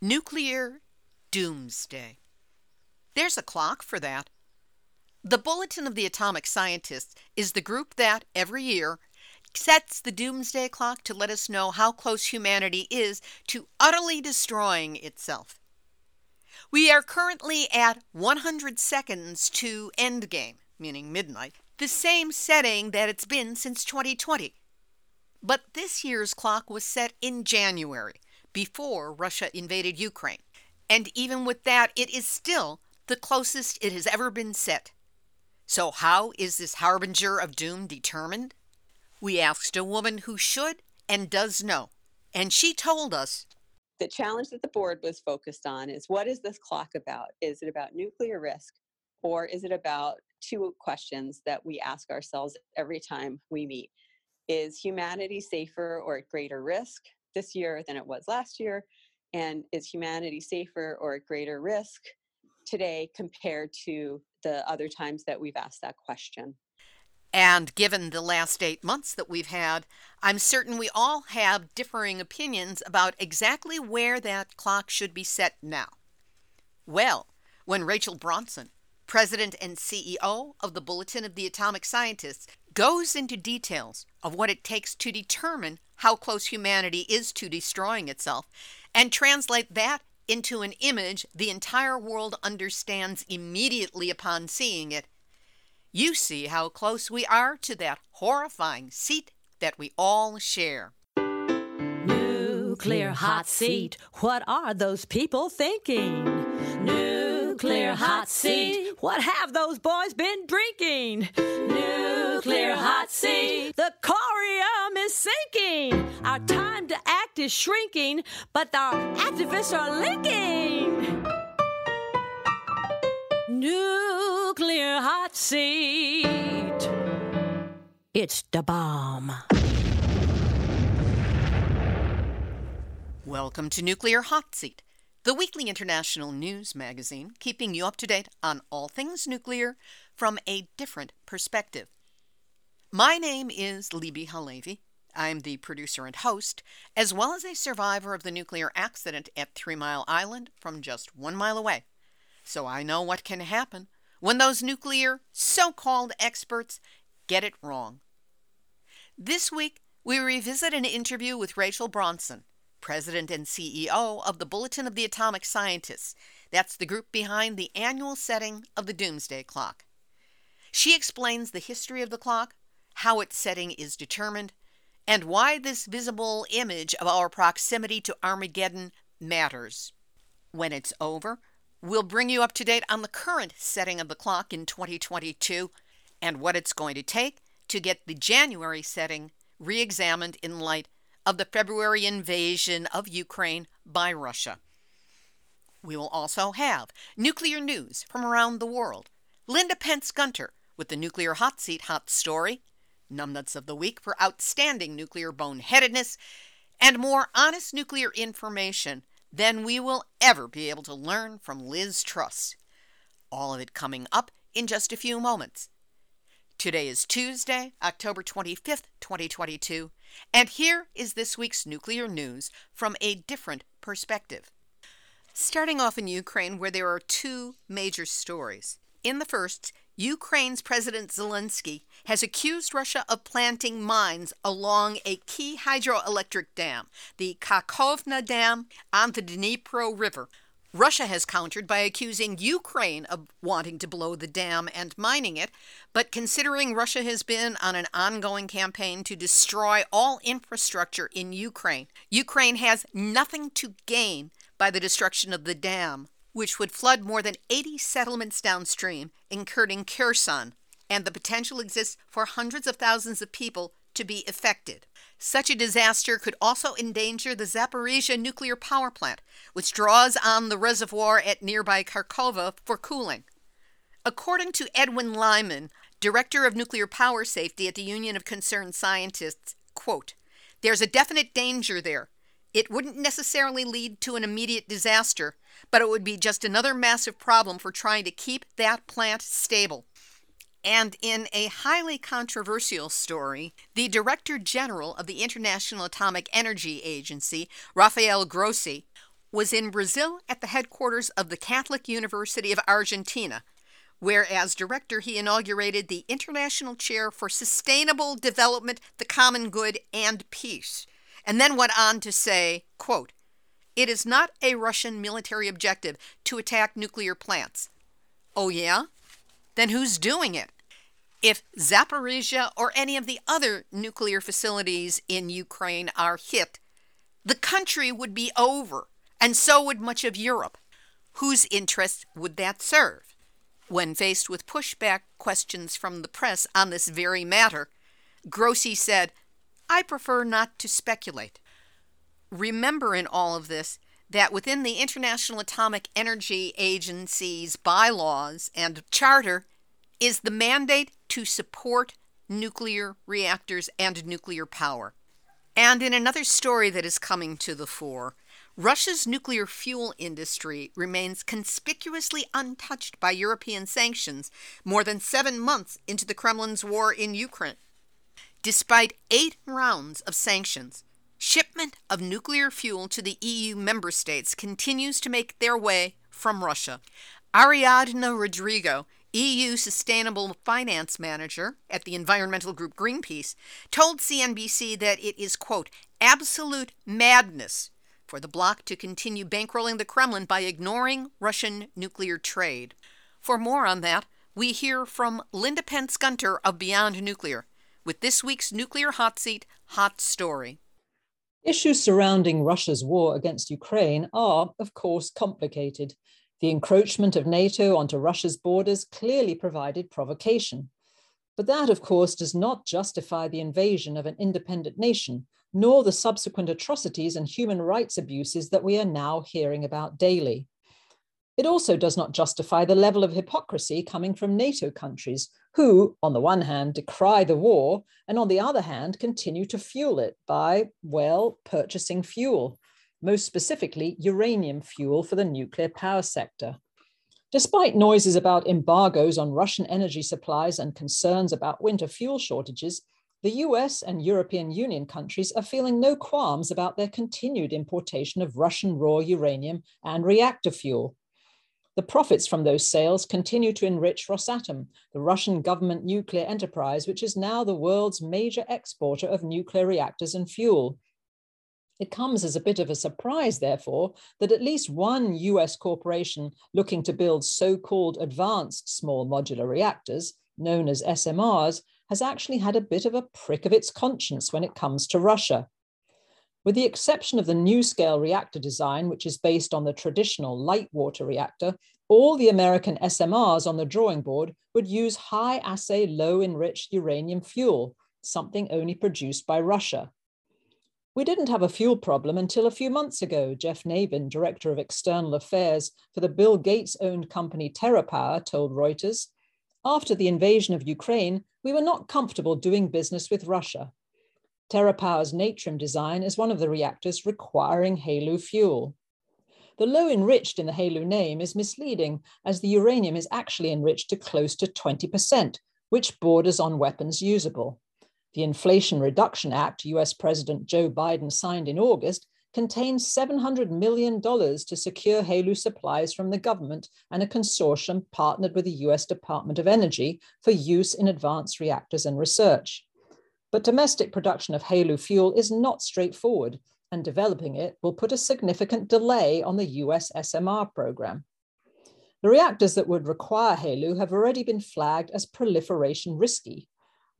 Nuclear Doomsday. There's a clock for that. The Bulletin of the Atomic Scientists is the group that, every year, sets the doomsday clock to let us know how close humanity is to utterly destroying itself. We are currently at 100 seconds to endgame, meaning midnight, the same setting that it's been since 2020. But this year's clock was set in January, before Russia invaded Ukraine. And even with that, it is still the closest it has ever been set. So, how is this harbinger of doom determined? We asked a woman who should and does know, and she told us the challenge that the board was focused on is what is this clock about? Is it about nuclear risk or is it about two questions that we ask ourselves every time we meet? Is humanity safer or at greater risk this year than it was last year? And is humanity safer or at greater risk today compared to the other times that we've asked that question? And given the last eight months that we've had, I'm certain we all have differing opinions about exactly where that clock should be set now. Well, when Rachel Bronson, president and CEO of the Bulletin of the Atomic Scientists, goes into details of what it takes to determine how close humanity is to destroying itself and translate that into an image the entire world understands immediately upon seeing it, you see how close we are to that horrifying seat that we all share. Nuclear hot seat. What are those people thinking? Nuclear hot seat. What have those boys been drinking? Nuclear is shrinking, but our activists are linking. Nuclear hot seat. It's the bomb. Welcome to Nuclear Hot Seat, the weekly international news magazine keeping you up to date on all things nuclear from a different perspective. My name is Libbe HaLevy. I'm the producer and host, as well as a survivor of the nuclear accident at Three Mile Island from just one mile away. So I know what can happen when those nuclear so called experts get it wrong. This week, we revisit an interview with Rachel Bronson, President and CEO of the Bulletin of the Atomic Scientists. That's the group behind the annual setting of the Doomsday Clock. She explains the history of the clock, how its setting is determined, and why this visible image of our proximity to Armageddon matters. When it's over, we'll bring you up to date on the current setting of the clock in 2022 and what it's going to take to get the January setting re examined in light of the February invasion of Ukraine by Russia. We will also have nuclear news from around the world. Linda Pentz Gunter with the Nuclear Hot Seat Hot Story, Numbnuts of the Week for outstanding nuclear boneheadedness, and more honest nuclear information than we will ever be able to learn from Liz Truss. All of it coming up in just a few moments. Today is Tuesday, October 25th, 2022, and here is this week's nuclear news from a different perspective. Starting off in Ukraine, where there are two major stories. In the first, Ukraine's President Zelensky has accused Russia of planting mines along a key hydroelectric dam, the Kakhovka Dam on the Dnipro River. Russia has countered by accusing Ukraine of wanting to blow the dam and mining it, but considering Russia has been on an ongoing campaign to destroy all infrastructure in Ukraine, Ukraine has nothing to gain by the destruction of the dam which would flood more than 80 settlements downstream, including Kherson, and the potential exists for hundreds of thousands of people to be affected. Such a disaster could also endanger the Zaporizhia nuclear power plant, which draws on the reservoir at nearby Kakhovka for cooling. According to Edwin Lyman, director of nuclear power safety at the Union of Concerned Scientists, quote, there's a definite danger there. It wouldn't necessarily lead to an immediate disaster, but it would be just another massive problem for trying to keep that plant stable. And in a highly controversial story, the Director General of the International Atomic Energy Agency, Rafael Grossi, was in Brazil at the headquarters of the Catholic University of Argentina, where as director he inaugurated the International Chair for Sustainable Development, the Common Good, and Peace, and then went on to say, quote, it is not a Russian military objective to attack nuclear plants. Oh, yeah? Then who's doing it? If Zaporizhia or any of the other nuclear facilities in Ukraine are hit, the country would be over, and so would much of Europe. Whose interests would that serve? When faced with pushback questions from the press on this very matter, Grossi said, I prefer not to speculate. Remember in all of this that within the International Atomic Energy Agency's bylaws and charter is the mandate to support nuclear reactors and nuclear power. And in another story that is coming to the fore, Russia's nuclear fuel industry remains conspicuously untouched by European sanctions more than seven months into the Kremlin's war in Ukraine. Despite eight rounds of sanctions, Shipment of nuclear fuel to the EU member states continues to make their way from Russia. Ariadna Rodrigo, EU Sustainable Finance Manager at the environmental group Greenpeace, told CNBC that it is, quote, absolute madness for the bloc to continue bankrolling the Kremlin by ignoring Russian nuclear trade. For more on that, we hear from Linda Pentz Gunter of Beyond Nuclear with this week's Nuclear Hot Seat Hot Story. Issues surrounding Russia's war against Ukraine are, of course, complicated. The encroachment of NATO onto Russia's borders clearly provided provocation. But that, of course, does not justify the invasion of an independent nation, nor the subsequent atrocities and human rights abuses that we are now hearing about daily. It also does not justify the level of hypocrisy coming from NATO countries, who, on the one hand, decry the war, and on the other hand, continue to fuel it by, well, purchasing fuel, most specifically, uranium fuel for the nuclear power sector. Despite noises about embargoes on Russian energy supplies and concerns about winter fuel shortages, the US and European Union countries are feeling no qualms about their continued importation of Russian raw uranium and reactor fuel, the profits from those sales continue to enrich Rosatom, the Russian government nuclear enterprise, which is now the world's major exporter of nuclear reactors and fuel. It comes as a bit of a surprise, therefore, that at least one US corporation looking to build so called advanced small modular reactors, known as SMRs, has actually had a bit of a prick of its conscience when it comes to Russia. With the exception of the NuScale reactor design, which is based on the traditional light water reactor, all the American SMRs on the drawing board would use high assay, low enriched uranium fuel, something only produced by Russia. We didn't have a fuel problem until a few months ago, Jeff Navin, Director of External Affairs for the Bill Gates owned company TerraPower, told Reuters. After the invasion of Ukraine, we were not comfortable doing business with Russia. TerraPower's Natrium design is one of the reactors requiring HALEU fuel. The low enriched in the HALEU name is misleading, as the uranium is actually enriched to close to 20%, which borders on weapons usable. The Inflation Reduction Act US President Joe Biden signed in August contains $700 million to secure HALEU supplies from the government and a consortium partnered with the US Department of Energy for use in advanced reactors and research. But domestic production of HALEU fuel is not straightforward, and developing it will put a significant delay on the US SMR program. The reactors that would require HALEU have already been flagged as proliferation risky.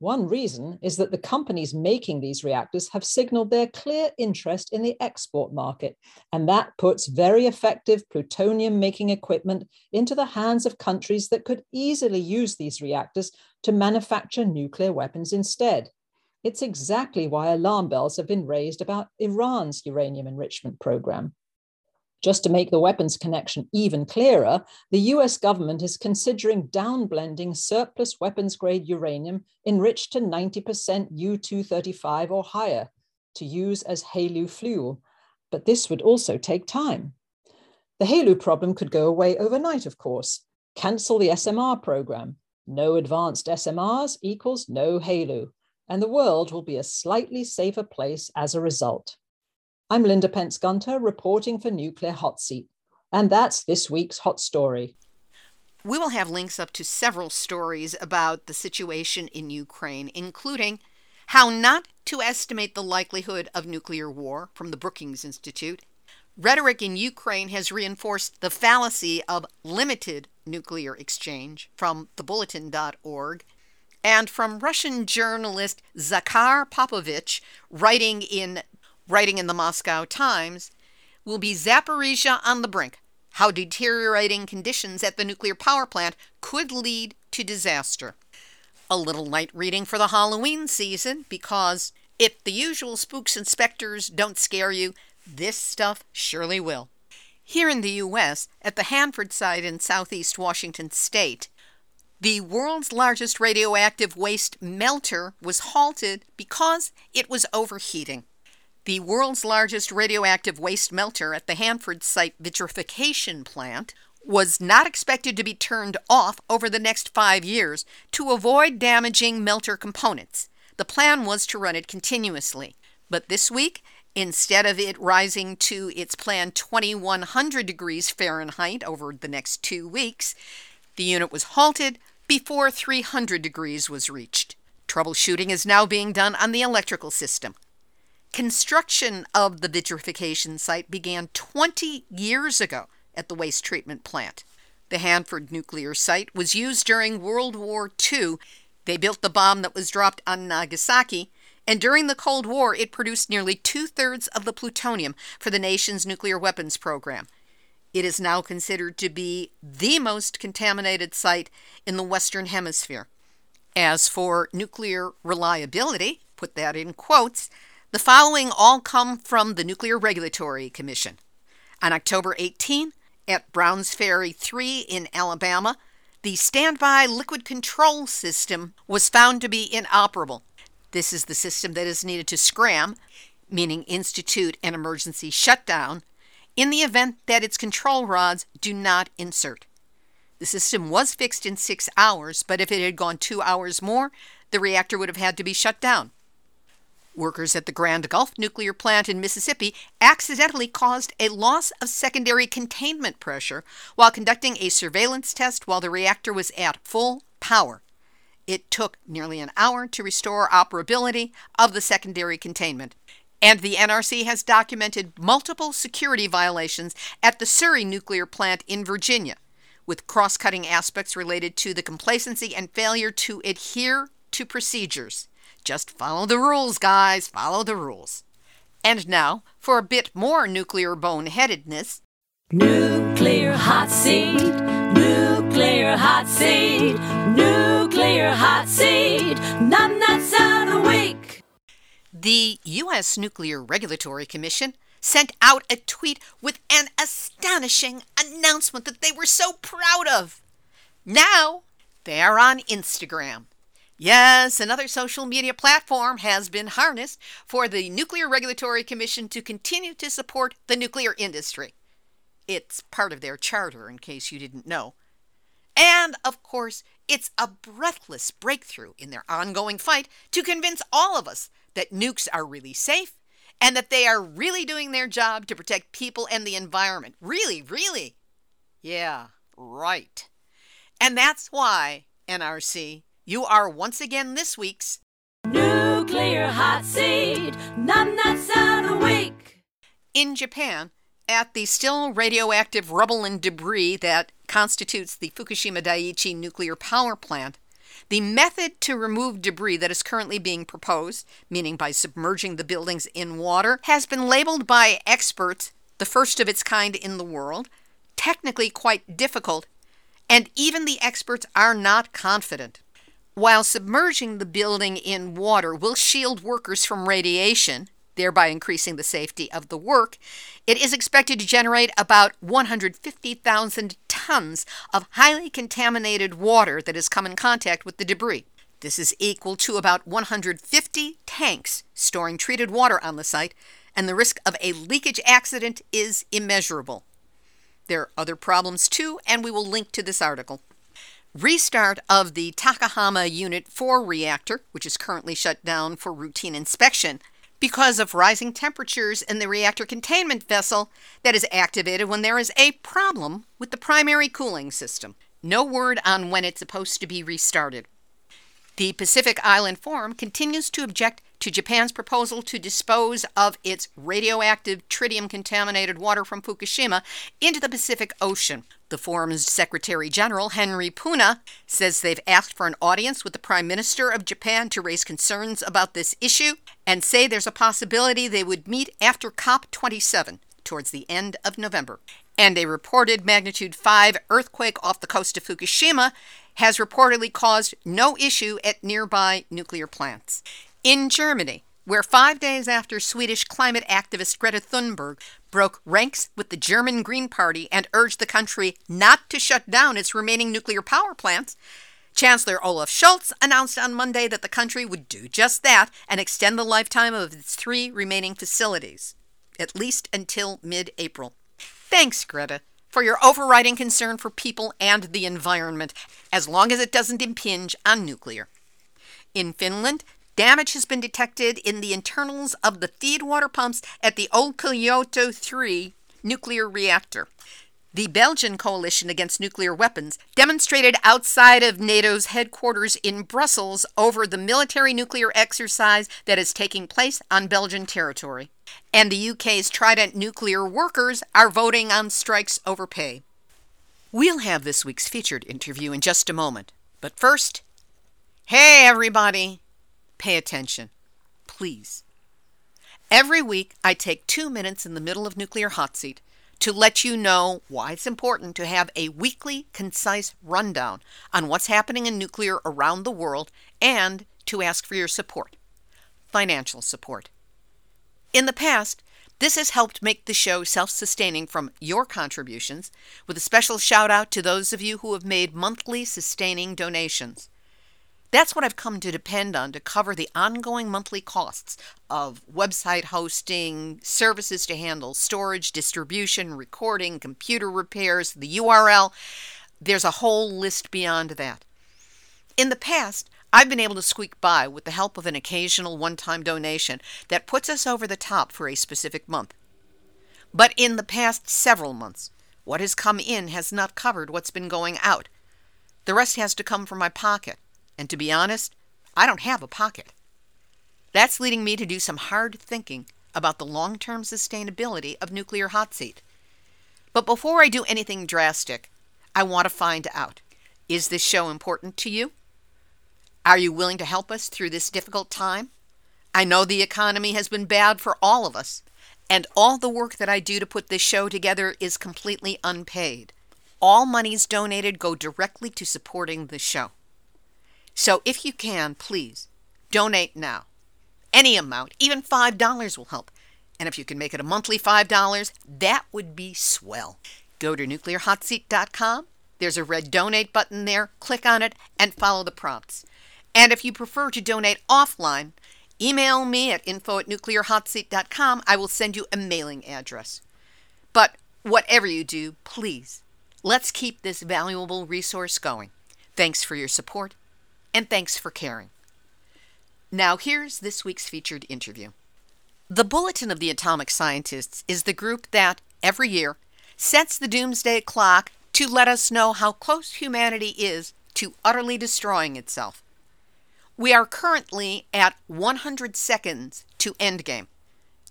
One reason is that the companies making these reactors have signaled their clear interest in the export market, and that puts very effective plutonium making equipment into the hands of countries that could easily use these reactors to manufacture nuclear weapons instead. It's exactly why alarm bells have been raised about Iran's uranium enrichment program. Just to make the weapons connection even clearer, the US government is considering downblending surplus weapons grade uranium enriched to 90% U 235 or higher to use as HALEU fuel. But this would also take time. The HALEU problem could go away overnight, of course. Cancel the SMR program. No advanced SMRs equals no HALEU and the world will be a slightly safer place as a result. I'm Linda Pentz Gunter, reporting for Nuclear Hot Seat. And that's this week's hot story. We will have links up to several stories about the situation in Ukraine, including how not to estimate the likelihood of nuclear war from the Brookings Institute. Rhetoric in Ukraine has reinforced the fallacy of limited nuclear exchange from thebulletin.org and from Russian journalist Zakhar Popovich writing in writing in the Moscow Times will be Zaporizhia on the brink. How deteriorating conditions at the nuclear power plant could lead to disaster. A little light reading for the Halloween season because if the usual spooks and specters don't scare you, this stuff surely will. Here in the U.S., at the Hanford site in southeast Washington state, the world's largest radioactive waste melter was halted because it was overheating. The world's largest radioactive waste melter at the Hanford site vitrification plant was not expected to be turned off over the next five years to avoid damaging melter components. The plan was to run it continuously. But this week, instead of it rising to its planned 2100 degrees Fahrenheit over the next two weeks, the unit was halted before 300 degrees was reached. Troubleshooting is now being done on the electrical system. Construction of the vitrification site began 20 years ago at the waste treatment plant. The Hanford nuclear site was used during World War II. They built the bomb that was dropped on Nagasaki, and during the Cold War, it produced nearly two thirds of the plutonium for the nation's nuclear weapons program. It is now considered to be the most contaminated site in the Western Hemisphere. As for nuclear reliability, put that in quotes, the following all come from the Nuclear Regulatory Commission. On October 18, at Browns Ferry 3 in Alabama, the standby liquid control system was found to be inoperable. This is the system that is needed to scram, meaning institute an emergency shutdown, in the event that its control rods do not insert. The system was fixed in six hours, but if it had gone two hours more, the reactor would have had to be shut down. Workers at the Grand Gulf nuclear plant in Mississippi accidentally caused a loss of secondary containment pressure while conducting a surveillance test while the reactor was at full power. It took nearly an hour to restore operability of the secondary containment. And the NRC has documented multiple security violations at the Surry nuclear plant in Virginia, with cross cutting aspects related to the complacency and failure to adhere to procedures. Just follow the rules, guys. Follow the rules. And now, for a bit more nuclear boneheadedness. Nuclear hot seat, nuclear hot seat, nuclear hot seat, the week. The U.S. Nuclear Regulatory Commission sent out a tweet with an astonishing announcement that they were so proud of. Now they are on Instagram. Yes, another social media platform has been harnessed for the Nuclear Regulatory Commission to continue to support the nuclear industry. It's part of their charter, in case you didn't know. And, of course, it's a breathless breakthrough in their ongoing fight to convince all of us that nukes are really safe and that they are really doing their job to protect people and the environment. Really, really. Yeah, right. And that's why, NRC, you are once again this week's Nuclear Hot Seat, Numbnuts of the Week. In Japan, at the still radioactive rubble and debris that constitutes the Fukushima Daiichi nuclear power plant, the method to remove debris that is currently being proposed, meaning by submerging the buildings in water, has been labeled by experts the first of its kind in the world, technically quite difficult, and even the experts are not confident. While submerging the building in water will shield workers from radiation, thereby increasing the safety of the work, it is expected to generate about 150,000 tons of highly contaminated water that has come in contact with the debris. This is equal to about 150 tanks storing treated water on the site, and the risk of a leakage accident is immeasurable. There are other problems too, and we will link to this article. Restart of the Takahama Unit 4 reactor, which is currently shut down for routine inspection, because of rising temperatures in the reactor containment vessel that is activated when there is a problem with the primary cooling system. No word on when it's supposed to be restarted. The Pacific Island Forum continues to object to Japan's proposal to dispose of its radioactive tritium contaminated water from Fukushima into the Pacific Ocean. The forum's Secretary General, Henry Puna, says they've asked for an audience with the Prime Minister of Japan to raise concerns about this issue and say there's a possibility they would meet after COP27 towards the end of November. And a reported magnitude 5 earthquake off the coast of Fukushima has reportedly caused no issue at nearby nuclear plants. In Germany, where five days after Swedish climate activist Greta Thunberg broke ranks with the German Green Party and urged the country not to shut down its remaining nuclear power plants, Chancellor Olaf Scholz announced on Monday that the country would do just that and extend the lifetime of its three remaining facilities, at least until mid April. Thanks, Greta, for your overriding concern for people and the environment, as long as it doesn't impinge on nuclear. In Finland, Damage has been detected in the internals of the feed water pumps at the Olkiluoto 3 nuclear reactor. The Belgian Coalition Against Nuclear Weapons demonstrated outside of NATO's headquarters in Brussels over the military nuclear exercise that is taking place on Belgian territory. And the UK's Trident nuclear workers are voting on strikes over pay. We'll have this week's featured interview in just a moment. But first, hey everybody! Pay attention, please. Every week, I take two minutes in the middle of Nuclear Hot Seat to let you know why it's important to have a weekly, concise rundown on what's happening in nuclear around the world and to ask for your support financial support. In the past, this has helped make the show self sustaining from your contributions, with a special shout out to those of you who have made monthly sustaining donations. That's what I've come to depend on to cover the ongoing monthly costs of website hosting, services to handle storage, distribution, recording, computer repairs, the URL. There's a whole list beyond that. In the past, I've been able to squeak by with the help of an occasional one time donation that puts us over the top for a specific month. But in the past several months, what has come in has not covered what's been going out. The rest has to come from my pocket. And to be honest, I don't have a pocket. That's leading me to do some hard thinking about the long term sustainability of nuclear hot seat. But before I do anything drastic, I want to find out is this show important to you? Are you willing to help us through this difficult time? I know the economy has been bad for all of us, and all the work that I do to put this show together is completely unpaid. All monies donated go directly to supporting the show. So if you can, please donate now. Any amount, even $5 will help. And if you can make it a monthly $5, that would be swell. Go to nuclearhotseat.com. There's a red donate button there. Click on it and follow the prompts. And if you prefer to donate offline, email me at info at nuclearhotseat.com. I will send you a mailing address. But whatever you do, please, let's keep this valuable resource going. Thanks for your support and thanks for caring. Now, here's this week's featured interview. The Bulletin of the Atomic Scientists is the group that, every year, sets the doomsday clock to let us know how close humanity is to utterly destroying itself. We are currently at 100 seconds to endgame,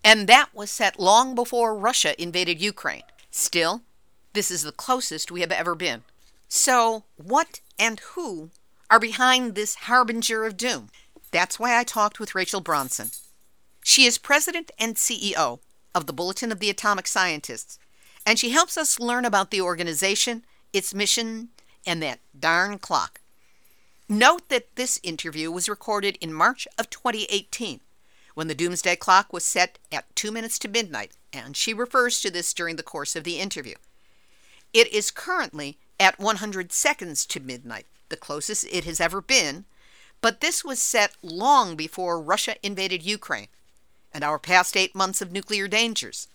and that was set long before Russia invaded Ukraine. Still, this is the closest we have ever been. So, what and who are behind this harbinger of doom. That's why I talked with Rachel Bronson. She is president and CEO of the Bulletin of the Atomic Scientists, and she helps us learn about the organization, its mission, and that darn clock. Note that this interview was recorded in March of 2018, when the doomsday clock was set at two minutes to midnight, and she refers to this during the course of the interview. It is currently at 100 seconds to midnight, the closest it has ever been, but this was set long before Russia invaded Ukraine and our past eight months of nuclear dangers.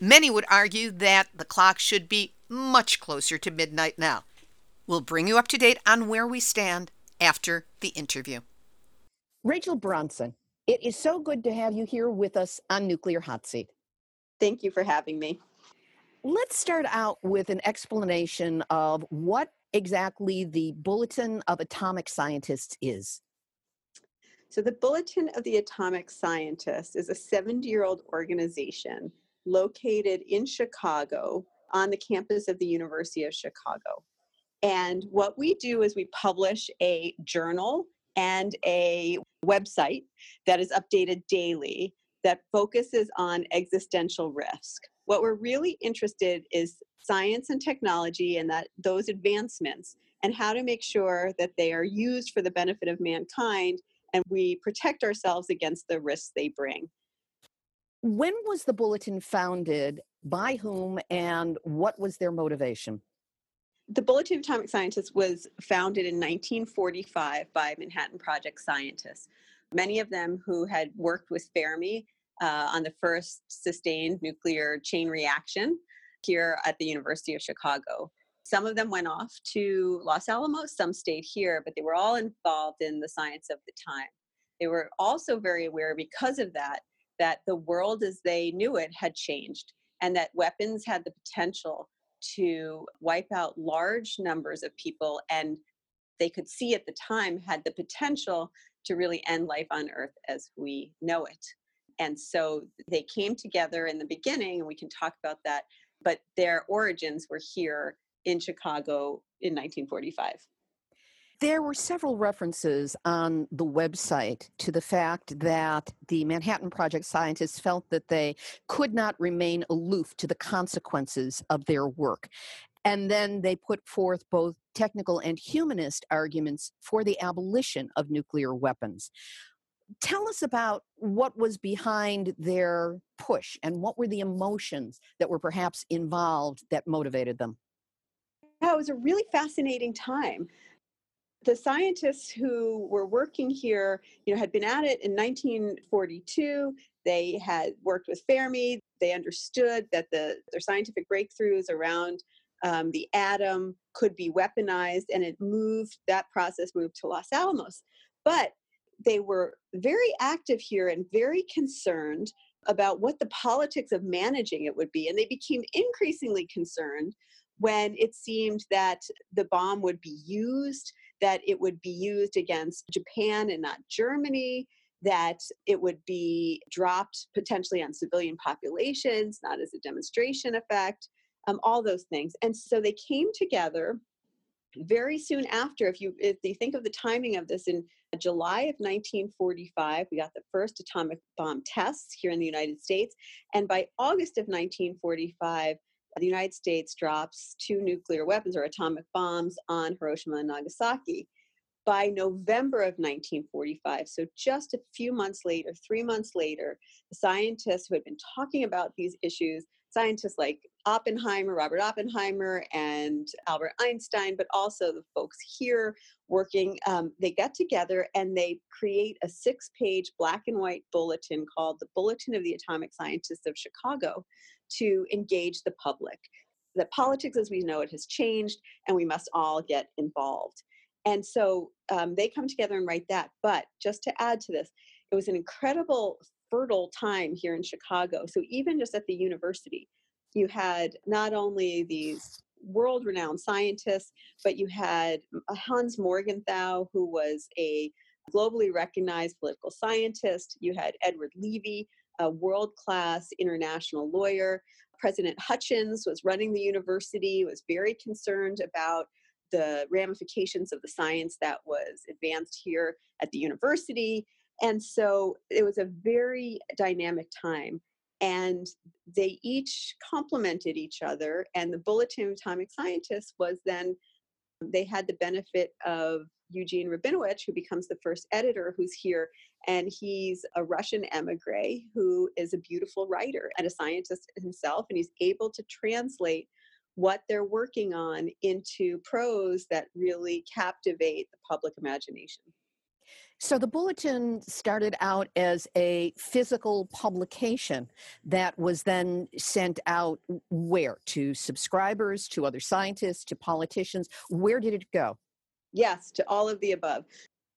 Many would argue that the clock should be much closer to midnight now. We'll bring you up to date on where we stand after the interview. Rachel Bronson It is so good to have you here with us on Nuclear Hot Seat. Thank you for having me. Let's start out with an explanation of what exactly the Bulletin of Atomic Scientists is. So, the Bulletin of the Atomic Scientists is a 70 year old organization located in Chicago on the campus of the University of Chicago. And what we do is we publish a journal and a website that is updated daily that focuses on existential risk. What we're really interested is science and technology and that those advancements and how to make sure that they are used for the benefit of mankind and we protect ourselves against the risks they bring. When was the bulletin founded? By whom and what was their motivation? The Bulletin of Atomic Scientists was founded in 1945 by Manhattan Project scientists, many of them who had worked with Fermi uh, on the first sustained nuclear chain reaction here at the University of Chicago. Some of them went off to Los Alamos, some stayed here, but they were all involved in the science of the time. They were also very aware, because of that, that the world as they knew it had changed and that weapons had the potential to wipe out large numbers of people and they could see at the time had the potential to really end life on earth as we know it and so they came together in the beginning and we can talk about that but their origins were here in chicago in 1945 there were several references on the website to the fact that the Manhattan Project scientists felt that they could not remain aloof to the consequences of their work. And then they put forth both technical and humanist arguments for the abolition of nuclear weapons. Tell us about what was behind their push and what were the emotions that were perhaps involved that motivated them. Yeah, it was a really fascinating time the scientists who were working here, you know, had been at it in 1942. They had worked with Fermi. They understood that the their scientific breakthroughs around um, the atom could be weaponized, and it moved. That process moved to Los Alamos, but they were very active here and very concerned about what the politics of managing it would be, and they became increasingly concerned when it seemed that the bomb would be used that it would be used against Japan and not Germany, that it would be dropped potentially on civilian populations, not as a demonstration effect, um, all those things. And so they came together very soon after. If you if you think of the timing of this, in July of 1945, we got the first atomic bomb tests here in the United States, and by August of 1945, the United States drops two nuclear weapons or atomic bombs on Hiroshima and Nagasaki. By November of 1945, so just a few months later, three months later, the scientists who had been talking about these issues, scientists like Oppenheimer, Robert Oppenheimer, and Albert Einstein, but also the folks here working, um, they get together and they create a six page black and white bulletin called the Bulletin of the Atomic Scientists of Chicago to engage the public. That politics as we know it has changed, and we must all get involved. And so um, they come together and write that. But just to add to this, it was an incredible, fertile time here in Chicago. So even just at the university, you had not only these world renowned scientists, but you had mm, Hans Morgenthau, who was a globally recognized political scientist. You had Edward Levi, a world class international lawyer. President Hutchins was running the university, was very concerned about the ramifications of the science that was advanced here at the university. And so it was a very dynamic time. And they each complemented each other. And the Bulletin of Atomic Scientists was then, they had the benefit of Eugene Rabinowitch, who becomes the first editor, who's here and he's a Russian emigre who is a beautiful writer and a scientist himself, and he's able to translate what they're working on into prose that really captivate the public imagination. So the bulletin started out as a physical publication that was then sent out where? To subscribers, to other scientists, to politicians? Where did it go? Yes, to all of the above.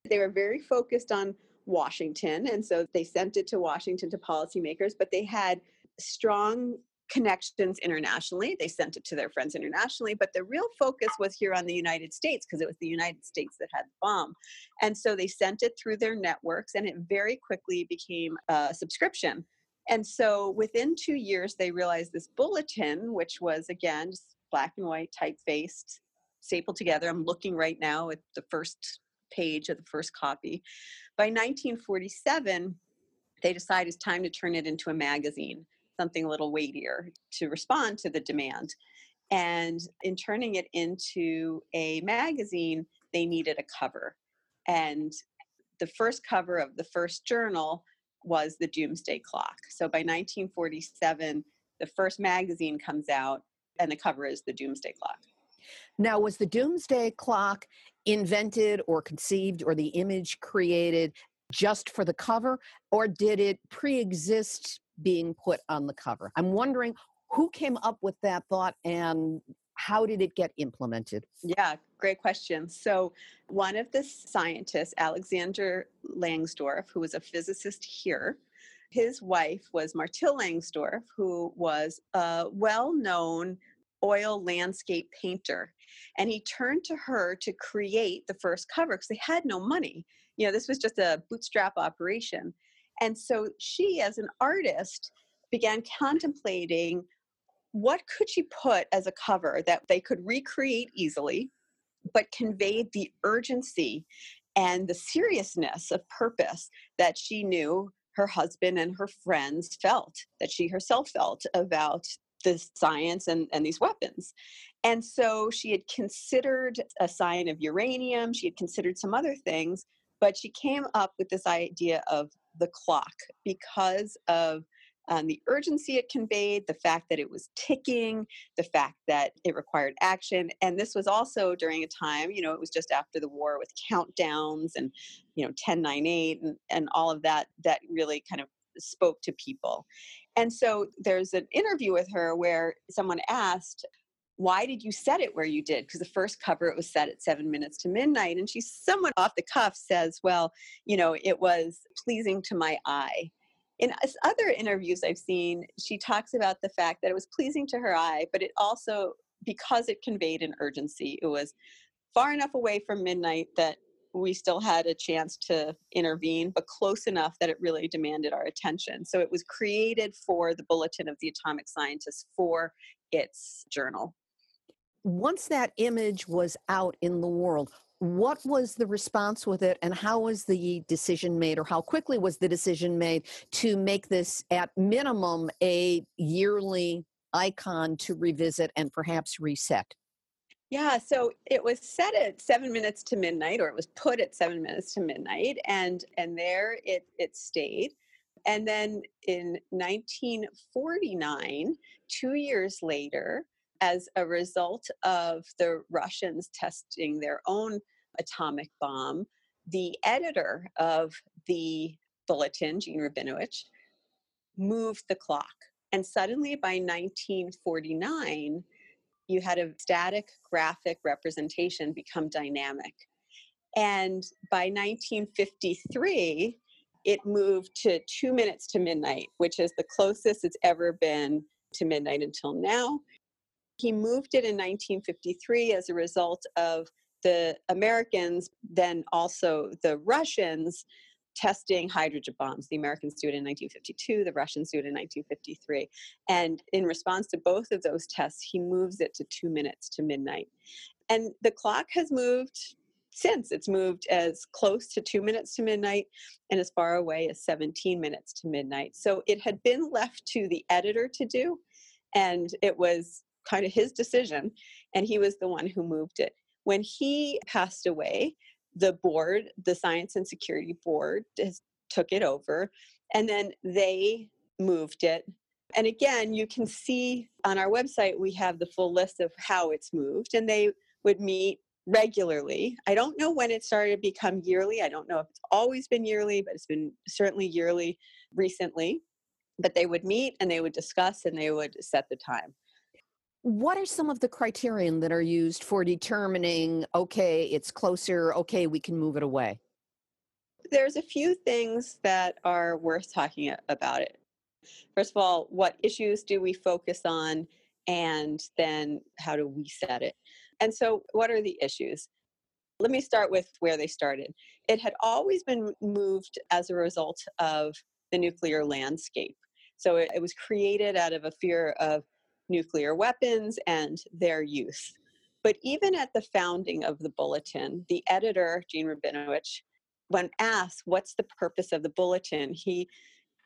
They were very focused on Washington. And so they sent it to Washington to policymakers, but they had strong connections internationally. They sent it to their friends internationally, but the real focus was here on the United States because it was the United States that had the bomb. And so they sent it through their networks, and it very quickly became a subscription. And so within two years, they realized this bulletin, which was again black and white, typefaced, stapled together. I'm looking right now at the first page of the first copy. By 1947, they decide it's time to turn it into a magazine something a little weightier to respond to the demand. And in turning it into a magazine, they needed a cover. And the first cover of the first journal was the Doomsday Clock. So by 1947, the first magazine comes out, and the cover is the Doomsday Clock. Now, was the Doomsday Clock invented or conceived or the image created just for the cover, or did it pre exist being put on the cover. I'm wondering who came up with that thought and how did it get implemented? Yeah, great question. So, one of the scientists, Alexander Langsdorf, who was a physicist here, his wife was Martyl Langsdorf, who was a well known oil landscape painter. And he turned to her to create the first cover because they had no money. You know, this was just a bootstrap operation. And so she, as an artist, began contemplating what could she put as a cover that they could recreate easily, but conveyed the urgency and the seriousness of purpose that she knew her husband and her friends felt, that she herself felt about the science and, and these weapons. And so she had considered a sign of uranium, she had considered some other things, but she came up with this idea of the clock because of um, the urgency it conveyed, the fact that it was ticking, the fact that it required action. And this was also during a time, you know, it was just after the war with countdowns and, you know, 1098 and, and all of that, that really kind of spoke to people. And so there's an interview with her where someone asked, why did you set it where you did? Because the first cover it was set at seven minutes to midnight. And she somewhat off the cuff says, well, you know, it was pleasing to my eye. In other interviews I've seen, she talks about the fact that it was pleasing to her eye, but it also, because it conveyed an urgency, it was far enough away from midnight that we still had a chance to intervene, but close enough that it really demanded our attention. So it was created for the Bulletin of the Atomic Scientists for its journal once that image was out in the world, what was the response with it and how was the decision made or how quickly was the decision made to make this at minimum a yearly icon to revisit and perhaps reset? Yeah so it was set at seven minutes to midnight or it was put at seven minutes to midnight and and there it it stayed. And then in 1949 two years later as a result of the Russians testing their own atomic bomb, the editor of the bulletin, Gene Rabinowitch, moved the clock. And suddenly by 1949, you had a static graphic representation become dynamic. And by 1953, it moved to two minutes to midnight, which is the closest it's ever been to midnight until now. He moved it in 1953 as a result of the Americans, then also the Russians testing hydrogen bombs. The Americans do it in 1952, the Russians do it in 1953. And in response to both of those tests, he moves it to two minutes to midnight. And the clock has moved since. It's moved as close to two minutes to midnight and as far away as 17 minutes to midnight. So it had been left to the editor to do. And it was kind of his decision, and he was the one who moved it. When he passed away, the board, the Science and Security Board, has, took it over, and then they moved it. And again, you can see on our website, we have the full list of how it's moved, and they would meet regularly. I don't know when it started to become yearly. I don't know if it's always been yearly, but it's been certainly yearly recently. But they would meet and they would discuss and they would set the time. What are some of the criterion that are used for determining, okay, it's closer, okay, we can move it away? There's a few things that are worth talking about it. First of all, what issues do we focus on? And then how do we set it? And so, what are the issues? Let me start with where they started. It had always been moved as a result of the nuclear landscape. So, it, it was created out of a fear of nuclear weapons and their use. But even at the founding of the bulletin, the editor, Gene Rabinowitch, when asked what's the purpose of the bulletin, he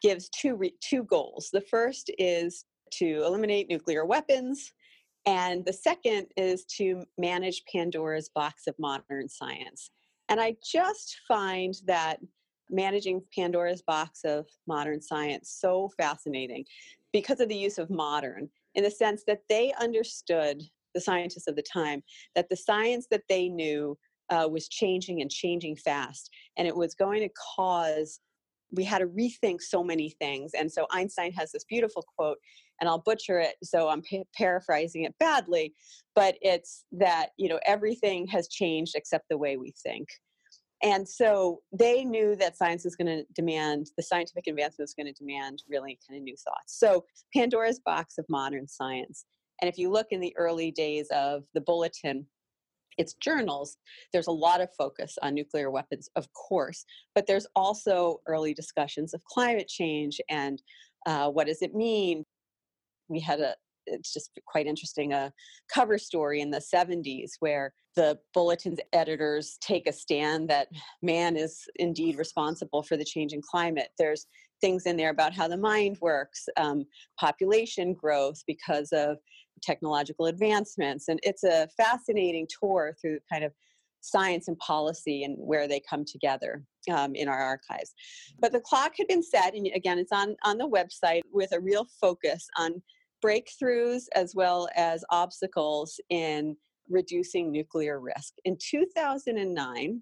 gives two, re- two goals. The first is to eliminate nuclear weapons, and the second is to manage Pandora's box of modern science. And I just find that managing Pandora's box of modern science so fascinating because of the use of modern in the sense that they understood the scientists of the time that the science that they knew uh, was changing and changing fast and it was going to cause we had to rethink so many things and so einstein has this beautiful quote and i'll butcher it so i'm pa- paraphrasing it badly but it's that you know everything has changed except the way we think and so they knew that science was going to demand the scientific advancement was going to demand really kind of new thoughts so pandora's box of modern science and if you look in the early days of the bulletin its journals, there's a lot of focus on nuclear weapons, of course, but there's also early discussions of climate change and uh, what does it mean. We had a, it's just quite interesting, a cover story in the 70s where the bulletin's editors take a stand that man is indeed responsible for the change in climate. There's things in there about how the mind works, um, population growth because of technological advancements. And it's a fascinating tour through kind of science and policy and where they come together um, in our archives. But the clock had been set, and again, it's on, on the website with a real focus on breakthroughs as well as obstacles in reducing nuclear risk. In 2009,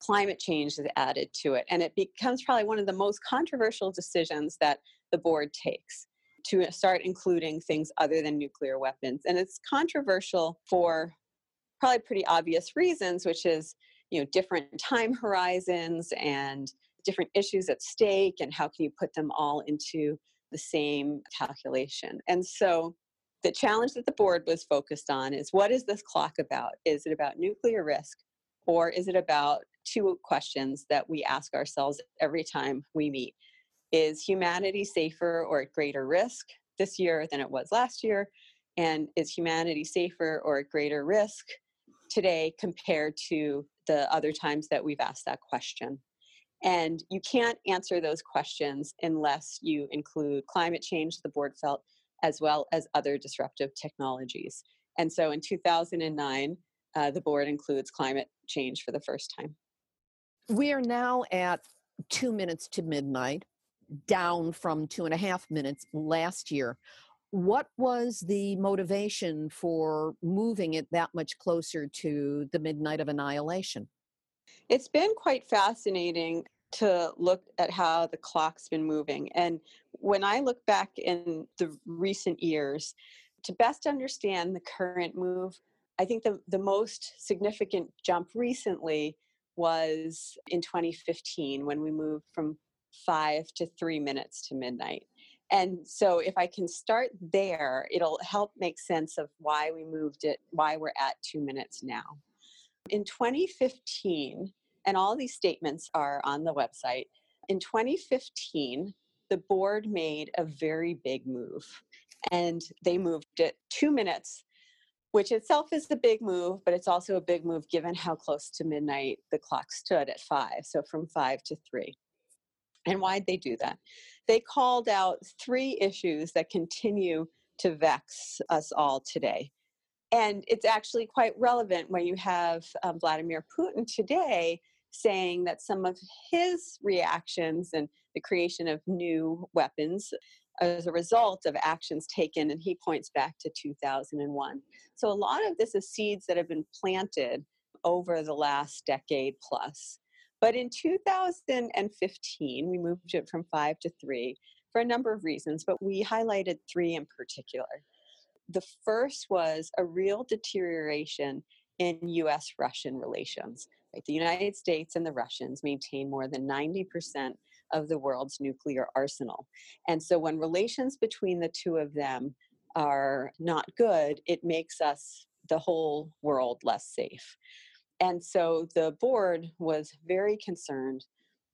climate change is added to it, and it becomes probably one of the most controversial decisions that the board takes to start including things other than nuclear weapons. And it's controversial for probably pretty obvious reasons, which is, you know, different time horizons and different issues at stake and how can you put them all into the same calculation. And so the challenge that the board was focused on is what is this clock about? Is it about nuclear risk or is it about two questions that we ask ourselves every time we meet? Is humanity safer or at greater risk this year than it was last year? And is humanity safer or at greater risk today compared to the other times that we've asked that question? And you can't answer those questions unless you include climate change, the board felt, as well as other disruptive technologies. And so in 2009, uh, the board includes climate change for the first time. We are now at two minutes to midnight down from two and a half minutes last year. What was the motivation for moving it that much closer to the midnight of annihilation? It's been quite fascinating to look at how the clock's been moving. And when I look back in the recent years, to best understand the current move, I think the, the most significant jump recently was in 2015 when we moved from five to three minutes to midnight. And so, if I can start there, it'll help make sense of why we moved it, why we're at two minutes now. In 2015, and all these statements are on the website, in 2015, the board made a very big move and they moved it two minutes, which itself is a big move, but it's also a big move given how close to midnight the clock stood at five. So, from five to three. And why'd they do that? They called out three issues that continue to vex us all today. And it's actually quite relevant when you have um, Vladimir Putin today saying that some of his reactions and the creation of new weapons as a result of actions taken, and he points back to 2001. So a lot of this is seeds that have been planted over the last decade plus. But in 2015, we moved it from five to three for a number of reasons, but we highlighted three in particular. The first was a real deterioration in US Russian relations. The United States and the Russians maintain more than 90% of the world's nuclear arsenal. And so when relations between the two of them are not good, it makes us, the whole world, less safe. And so the board was very concerned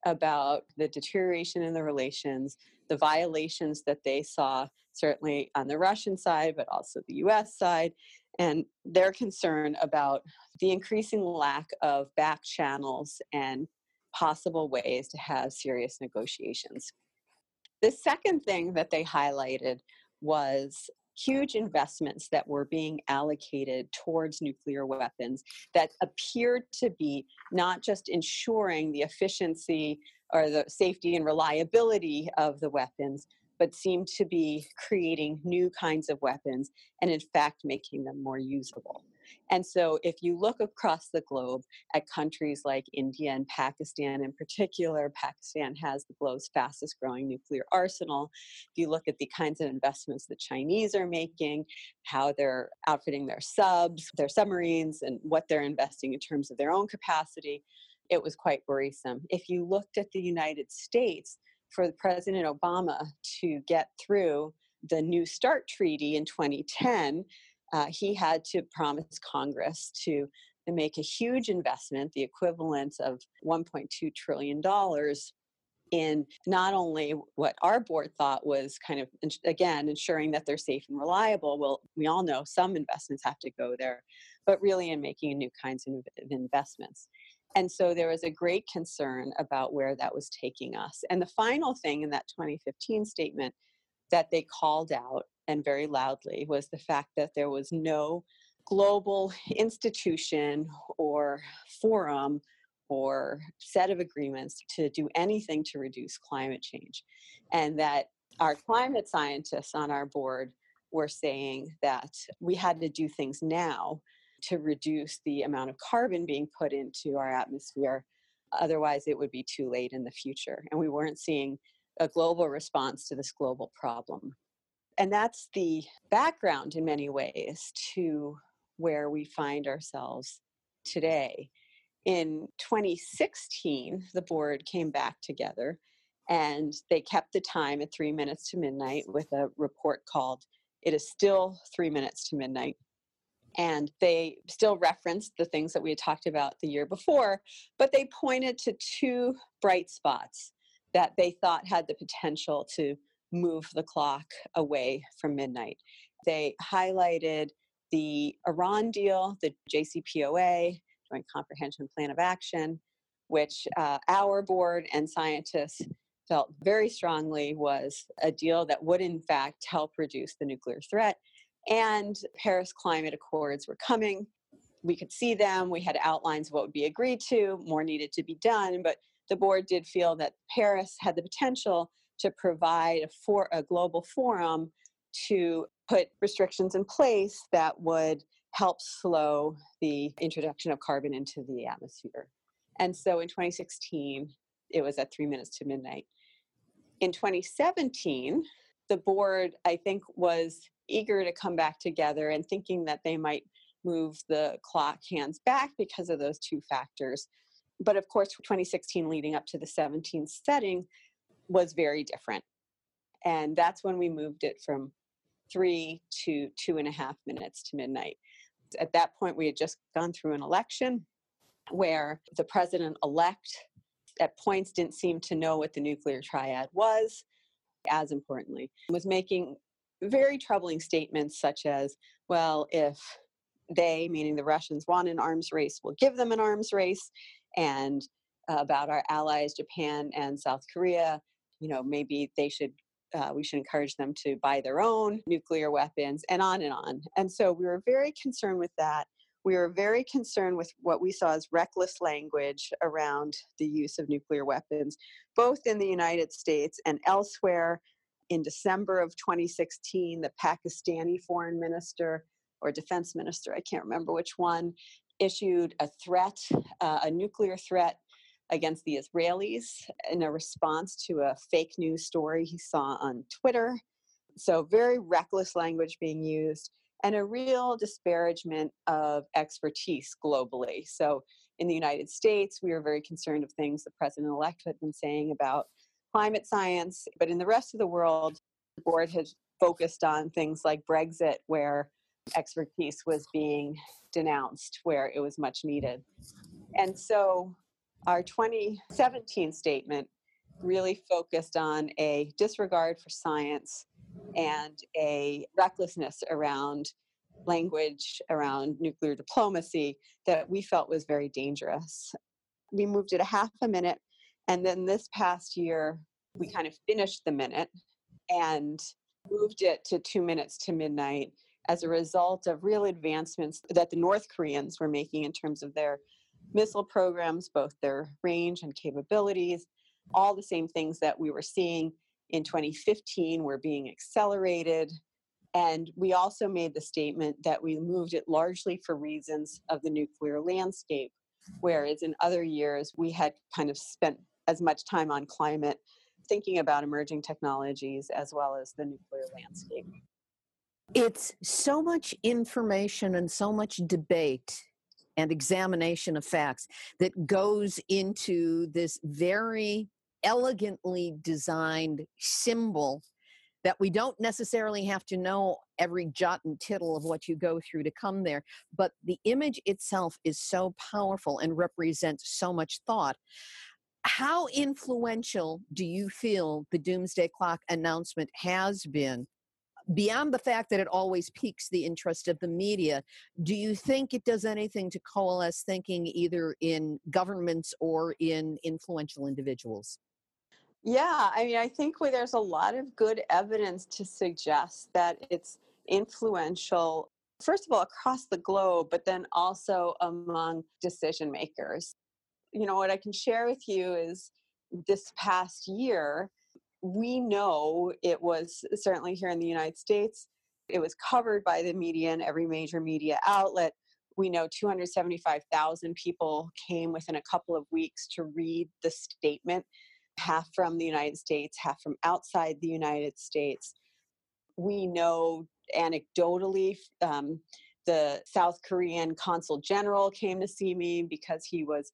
about the deterioration in the relations, the violations that they saw, certainly on the Russian side, but also the US side, and their concern about the increasing lack of back channels and possible ways to have serious negotiations. The second thing that they highlighted was huge investments that were being allocated towards nuclear weapons that appeared to be not just ensuring the efficiency or the safety and reliability of the weapons, but seem to be creating new kinds of weapons and, in fact, making them more usable. And so, if you look across the globe at countries like India and Pakistan in particular, Pakistan has the globe's fastest growing nuclear arsenal. If you look at the kinds of investments the Chinese are making, how they're outfitting their subs, their submarines, and what they're investing in terms of their own capacity, it was quite worrisome. If you looked at the United States, for President Obama to get through the New START treaty in 2010, uh, he had to promise Congress to make a huge investment, the equivalent of $1.2 trillion, in not only what our board thought was kind of, again, ensuring that they're safe and reliable. Well, we all know some investments have to go there, but really in making new kinds of investments. And so there was a great concern about where that was taking us. And the final thing in that 2015 statement that they called out and very loudly was the fact that there was no global institution or forum or set of agreements to do anything to reduce climate change. And that our climate scientists on our board were saying that we had to do things now to reduce the amount of carbon being put into our atmosphere. Otherwise, it would be too late in the future. And we weren't seeing a global response to this global problem. And that's the background in many ways to where we find ourselves today. In 2016, the board came back together and they kept the time at three minutes to midnight with a report called It is Still Three Minutes to Midnight and they still referenced the things that we had talked about the year before, but they pointed to two bright spots that they thought had the potential to move the clock away from midnight. They highlighted the Iran deal, the JCPOA, Joint Comprehension Plan of Action, which uh, our board and scientists felt very strongly was a deal that would, in fact, help reduce the nuclear threat and Paris Climate Accords were coming. We could see them. We had outlines of what would be agreed to. More needed to be done, but the board did feel that Paris had the potential to provide a, for, a global forum to put restrictions in place that would help slow the introduction of carbon into the atmosphere. And so in 2016, it was at three minutes to midnight. In 2017, the board, I think, was eager to come back together and thinking that they might move the clock hands back because of those two factors. But of course, 2016 leading up to the 17th setting was very different. And that's when we moved it from three to two and a half minutes to midnight. At that point, we had just gone through an election where the president elect at points didn't seem to know what the nuclear triad was, as importantly, was making very troubling statements such as, well, if they, meaning the Russians, want an arms race, we'll give them an arms race. And uh, about our allies, Japan and South Korea, you know, maybe they should, uh, we should encourage them to buy their own nuclear weapons, and on and on. And so we were very concerned with that. We were very concerned with what we saw as reckless language around the use of nuclear weapons, both in the United States and elsewhere in December of 2016, the Pakistani foreign minister or defense minister, I can't remember which one, issued a threat, uh, a nuclear threat against the Israelis in a response to a fake news story he saw on Twitter. So, very reckless language being used. and a real disparagement of expertise globally. So, in the United States, we were very concerned of things the president elect had been saying about climate science, but in the rest of the world, the board has focused on things like Brexit, where expertise was being denounced, where it was much needed. And so, our 2017 statement really focused on a disregard for science and a recklessness around language around nuclear diplomacy that we felt was very dangerous. We moved it a half a minute, and then this past year, we kind of finished the minute and moved it to two minutes to midnight as a result of real advancements that the North Koreans were making in terms of their missile programs, both their range and capabilities, all the same things that we were seeing in 2015 were being accelerated. And we also made the statement that we moved it largely for reasons of the nuclear landscape, whereas in other years we had kind of spent as much time on climate thinking about emerging technologies as well as the nuclear landscape. It's so much information and so much debate and examination of facts that goes into this very elegantly designed symbol that we don't necessarily have to know every jot and tittle of what you go through to come there, but the image itself is so powerful and represents so much thought. How influential do you feel the Doomsday Clock announcement has been beyond the fact that it always piques the interest of the media, do you think it does anything to coalesce thinking either in governments or in influential individuals? Yeah, I mean, I think there's a lot of good evidence to suggest that it's influential, first of all, across the globe, but then also among decision makers. You know, what I can share with you is this past year, we know it was certainly here in the United States, it was covered by the media and every major media outlet. We know 275,000 people came within a couple of weeks to read the statement, half from the United States, half from outside the United States. We know anecdotally, um, the South Korean consul general came to see me because he was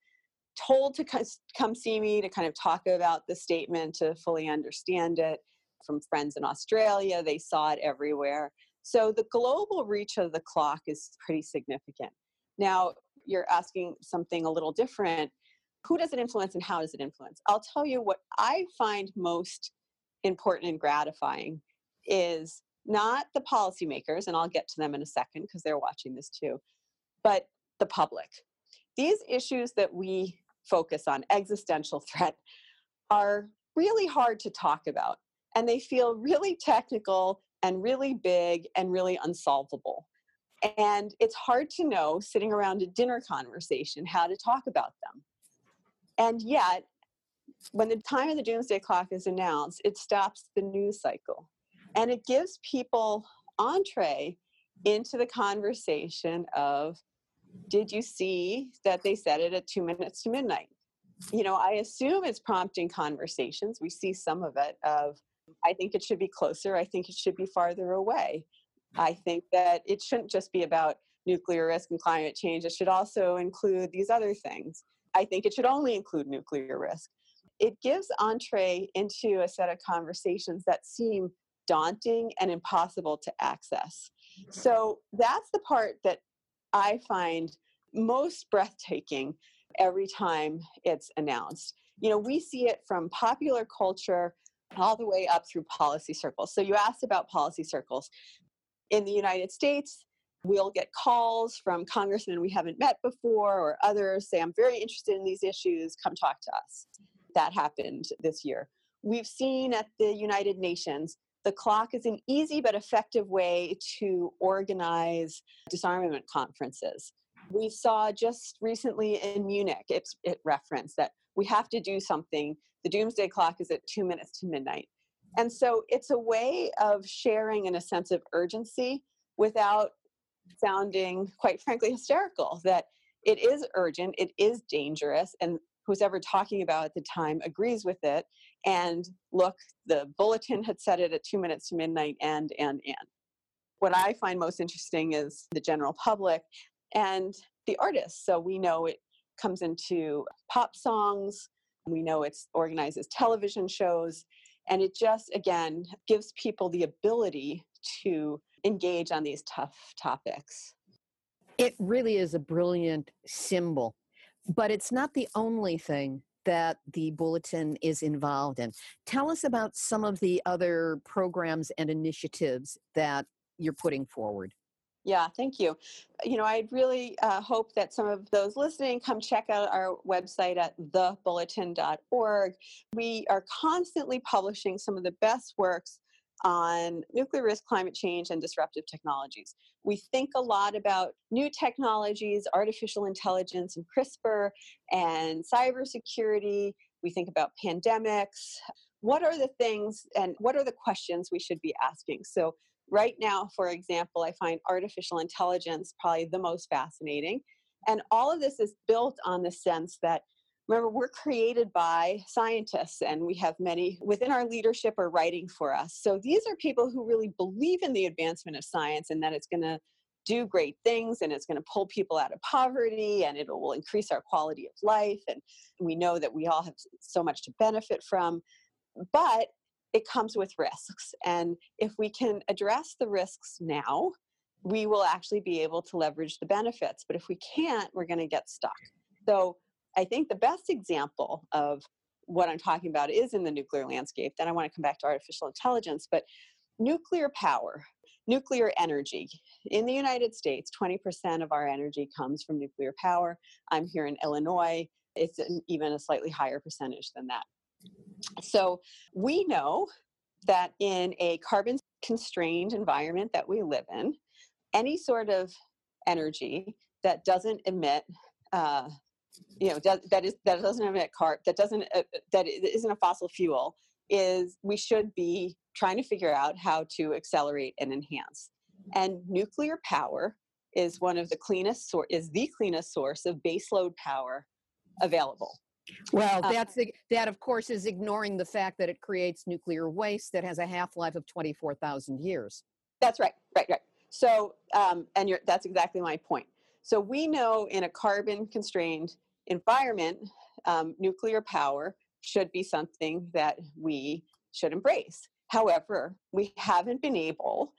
told to come see me to kind of talk about the statement to fully understand it from friends in Australia. They saw it everywhere. So the global reach of the clock is pretty significant. Now, you're asking something a little different. Who does it influence and how does it influence? I'll tell you what I find most important and gratifying is not the policymakers, and I'll get to them in a second because they're watching this too, but the public. These issues that we focus on, existential threat, are really hard to talk about. And they feel really technical and really big and really unsolvable. And it's hard to know, sitting around a dinner conversation, how to talk about them. And yet, when the time of the doomsday clock is announced, it stops the news cycle. And it gives people entree into the conversation of did you see that they said it at two minutes to midnight? You know, I assume it's prompting conversations. We see some of it of, I think it should be closer. I think it should be farther away. I think that it shouldn't just be about nuclear risk and climate change. It should also include these other things. I think it should only include nuclear risk. It gives entree into a set of conversations that seem daunting and impossible to access. So that's the part that I find most breathtaking every time it's announced. You know, we see it from popular culture all the way up through policy circles. So you asked about policy circles. In the United States, we'll get calls from congressmen we haven't met before or others say, I'm very interested in these issues, come talk to us. That happened this year. We've seen at the United Nations the clock is an easy but effective way to organize disarmament conferences. We saw just recently in Munich, it's, it referenced that we have to do something. The doomsday clock is at two minutes to midnight. And so it's a way of sharing in a sense of urgency without sounding, quite frankly, hysterical that it is urgent, it is dangerous, and who's ever talking about at the time agrees with it and look the bulletin had set it at two minutes to midnight and and and what I find most interesting is the general public and the artists. So we know it comes into pop songs, we know it's organizes television shows, and it just, again, gives people the ability to engage on these tough topics. It really is a brilliant symbol, but it's not the only thing that the bulletin is involved in. Tell us about some of the other programs and initiatives that you're putting forward. Yeah, thank you. You know, I'd really uh, hope that some of those listening come check out our website at thebulletin.org. We are constantly publishing some of the best works on nuclear risk, climate change, and disruptive technologies. We think a lot about new technologies, artificial intelligence, and CRISPR, and cybersecurity. We think about pandemics. What are the things and what are the questions we should be asking? So, right now, for example, I find artificial intelligence probably the most fascinating. And all of this is built on the sense that remember we're created by scientists and we have many within our leadership are writing for us. So these are people who really believe in the advancement of science and that it's going to do great things and it's going to pull people out of poverty and it will increase our quality of life and we know that we all have so much to benefit from. But it comes with risks and if we can address the risks now we will actually be able to leverage the benefits. But if we can't we're going to get stuck. So I think the best example of what I'm talking about is in the nuclear landscape. Then I want to come back to artificial intelligence, but nuclear power, nuclear energy. In the United States, 20% of our energy comes from nuclear power. I'm here in Illinois. It's an, even a slightly higher percentage than that. So we know that in a carbon constrained environment that we live in, any sort of energy that doesn't emit uh, you know does, that is that doesn't emit carbon that doesn't uh, that isn't a fossil fuel is we should be trying to figure out how to accelerate and enhance. And nuclear power is one of the cleanest sor- is the cleanest source of baseload power available. Well um, that's that of course is ignoring the fact that it creates nuclear waste that has a half-life of 24,000 years. That's right right right. So um, and that's exactly my point so we know in a carbon constrained environment, um, nuclear power should be something that we should embrace. However, we haven't been able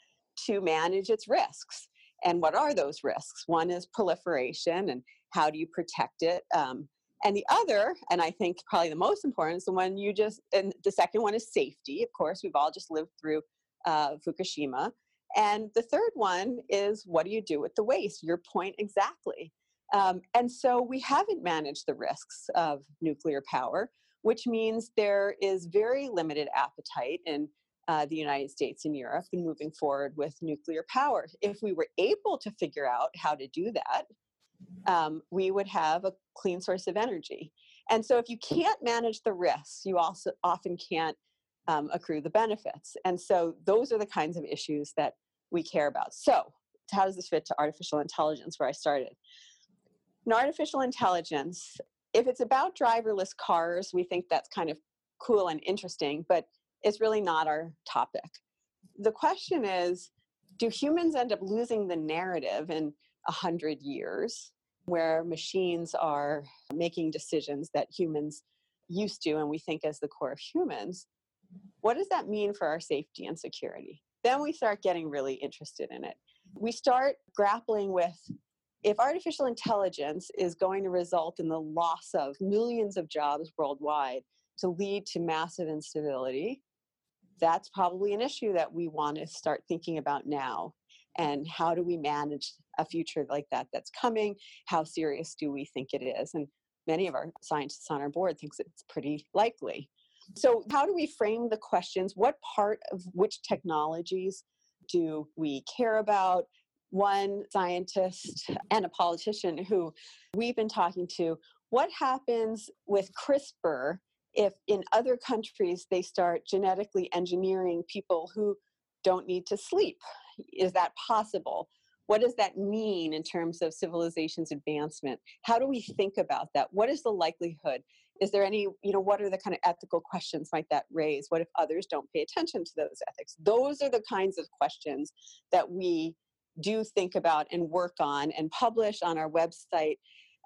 to manage its risks. And what are those risks? One is proliferation, and how do you protect it? Um, and the other, and I think probably the most important, is the one you just, and the second one is safety. Of course, we've all just lived through uh, Fukushima. And the third one is what do you do with the waste? Your point exactly. Um, and so we haven't managed the risks of nuclear power, which means there is very limited appetite in uh, the United States and Europe in moving forward with nuclear power. If we were able to figure out how to do that, um, we would have a clean source of energy. And so if you can't manage the risks, you also often can't um, accrue the benefits. And so those are the kinds of issues that we care about. So, how does this fit to artificial intelligence, where I started? In artificial intelligence, if it's about driverless cars, we think that's kind of cool and interesting, but it's really not our topic. The question is do humans end up losing the narrative in a hundred years where machines are making decisions that humans used to and we think as the core of humans? What does that mean for our safety and security? then we start getting really interested in it. We start grappling with if artificial intelligence is going to result in the loss of millions of jobs worldwide to lead to massive instability, that's probably an issue that we want to start thinking about now. And how do we manage a future like that that's coming? How serious do we think it is? And many of our scientists on our board thinks it's pretty likely. So, how do we frame the questions? What part of which technologies do we care about? One scientist and a politician who we've been talking to, what happens with CRISPR if in other countries they start genetically engineering people who don't need to sleep? Is that possible? what does that mean in terms of civilization's advancement how do we think about that what is the likelihood is there any you know what are the kind of ethical questions might that raise? What if others don't pay attention to those ethics? Those are the kinds of questions that we do think about and work on and publish on our website.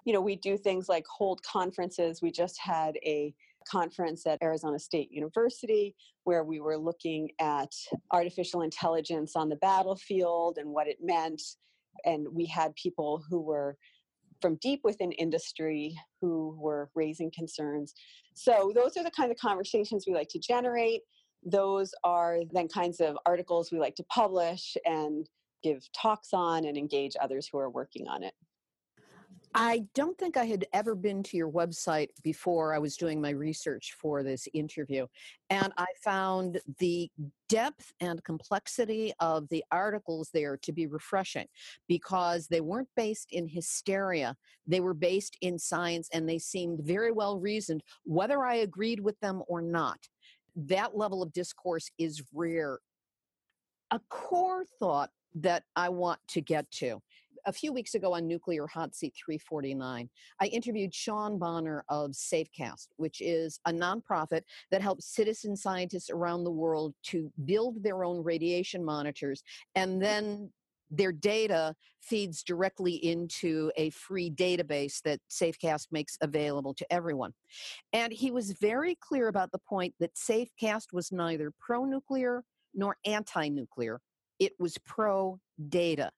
You know we do things like hold conferences. We just had a conference at Arizona State University where we were looking at artificial intelligence on the battlefield and what it meant. And we had people who were from deep within industry who were raising concerns. So, those are the kind of conversations we like to generate. Those are then kinds of articles we like to publish and give talks on and engage others who are working on it. I don't think I had ever been to your website before I was doing my research for this interview. And I found the depth and complexity of the articles there to be refreshing because they weren't based in hysteria. They were based in science and they seemed very well reasoned, whether I agreed with them or not. That level of discourse is rare. A core thought that I want to get to a few weeks ago on Nuclear Hot Seat 349, I interviewed Sean Bonner of Safecast, which is a nonprofit that helps citizen scientists around the world to build their own radiation monitors and mm. then their data feeds directly into a free database that Safecast makes available to everyone. And he was very clear about the point that Safecast was neither pro nuclear nor anti nuclear, it was pro data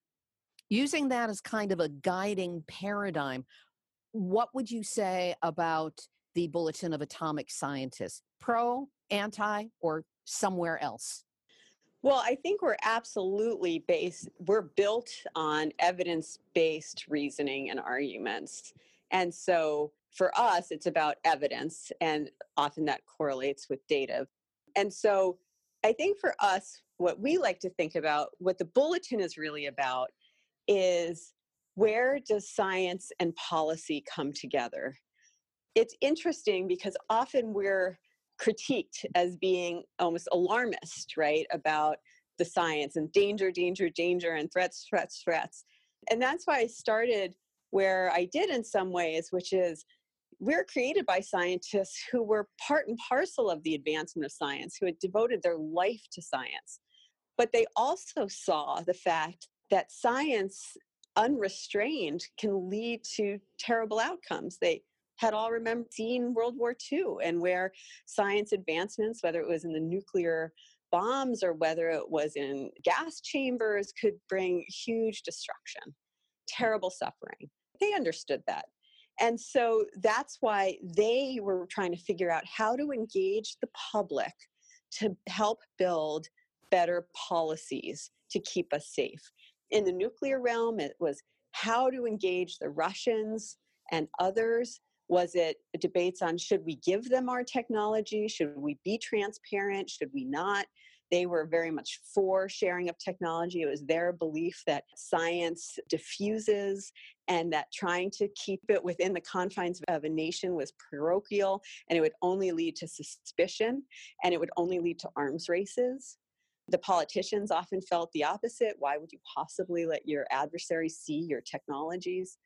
using that as kind of a guiding paradigm, what would you say about the Bulletin of Atomic Scientists? Pro, anti, or somewhere else? Well, I think we're absolutely based, we're built on evidence based reasoning and arguments. And so for us, it's about evidence, and often that correlates with data. And so I think for us, what we like to think about, what the bulletin is really about, is where does science and policy come together? It's interesting because often we're critiqued as being almost alarmist, right, about the science and danger, danger, danger, and threats, threats, threats. And that's why I started where I did in some ways, which is we're created by scientists who were part and parcel of the advancement of science, who had devoted their life to science. But they also saw the fact that science unrestrained can lead to terrible outcomes. They had all remember seen World War II and where science advancements, whether it was in the nuclear bombs or whether it was in gas chambers, could bring huge destruction, terrible suffering. They understood that. And so that's why they were trying to figure out how to engage the public to help build better policies to keep us safe in the nuclear realm, it was how to engage the Russians and others. Was it debates on should we give them our technology? Should we be transparent? Should we not? They were very much for sharing of technology. It was their belief that science diffuses and that trying to keep it within the confines of a nation was parochial and it would only lead to suspicion and it would only lead to arms races. The politicians often felt the opposite. Why would you possibly let your adversary see your technologies?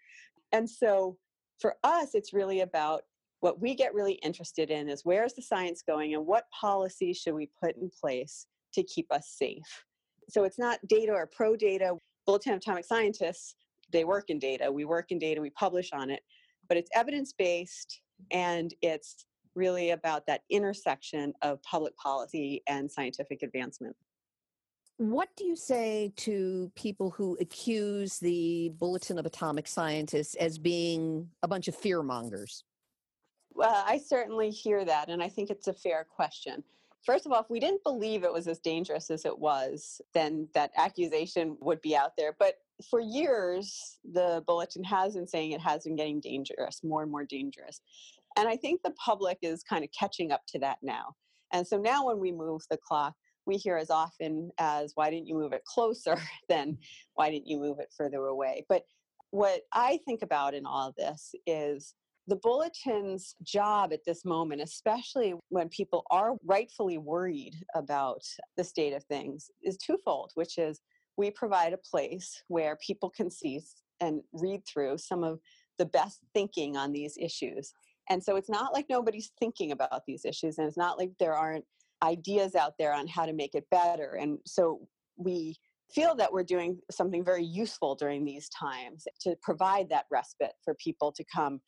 And so for us, it's really about what we get really interested in is where's the science going and what policies should we put in place to keep us safe? So it's not data or pro data. Bulletin Atomic Scientists, they work in data. We work in data, we publish on it, but it's evidence based and it's really about that intersection of public policy and scientific advancement. What do you say to people who accuse the Bulletin of Atomic Scientists as being a bunch of fear mongers? Well, I certainly hear that, and I think it's a fair question. First of all, if we didn't believe it was as dangerous as it was, then that accusation would be out there. But for years, the bulletin has been saying it has been getting dangerous, more and more dangerous. And I think the public is kind of catching up to that now. And so now when we move the clock, we hear as often as why didn't you move it closer than why didn't you move it further away but what i think about in all this is the bulletin's job at this moment especially when people are rightfully worried about the state of things is twofold which is we provide a place where people can see and read through some of the best thinking on these issues. And so it's not like nobody's thinking about these issues, and it's not like there aren't ideas out there on how to make it better. And so we feel that we're doing something very useful during these times to provide that respite for people to come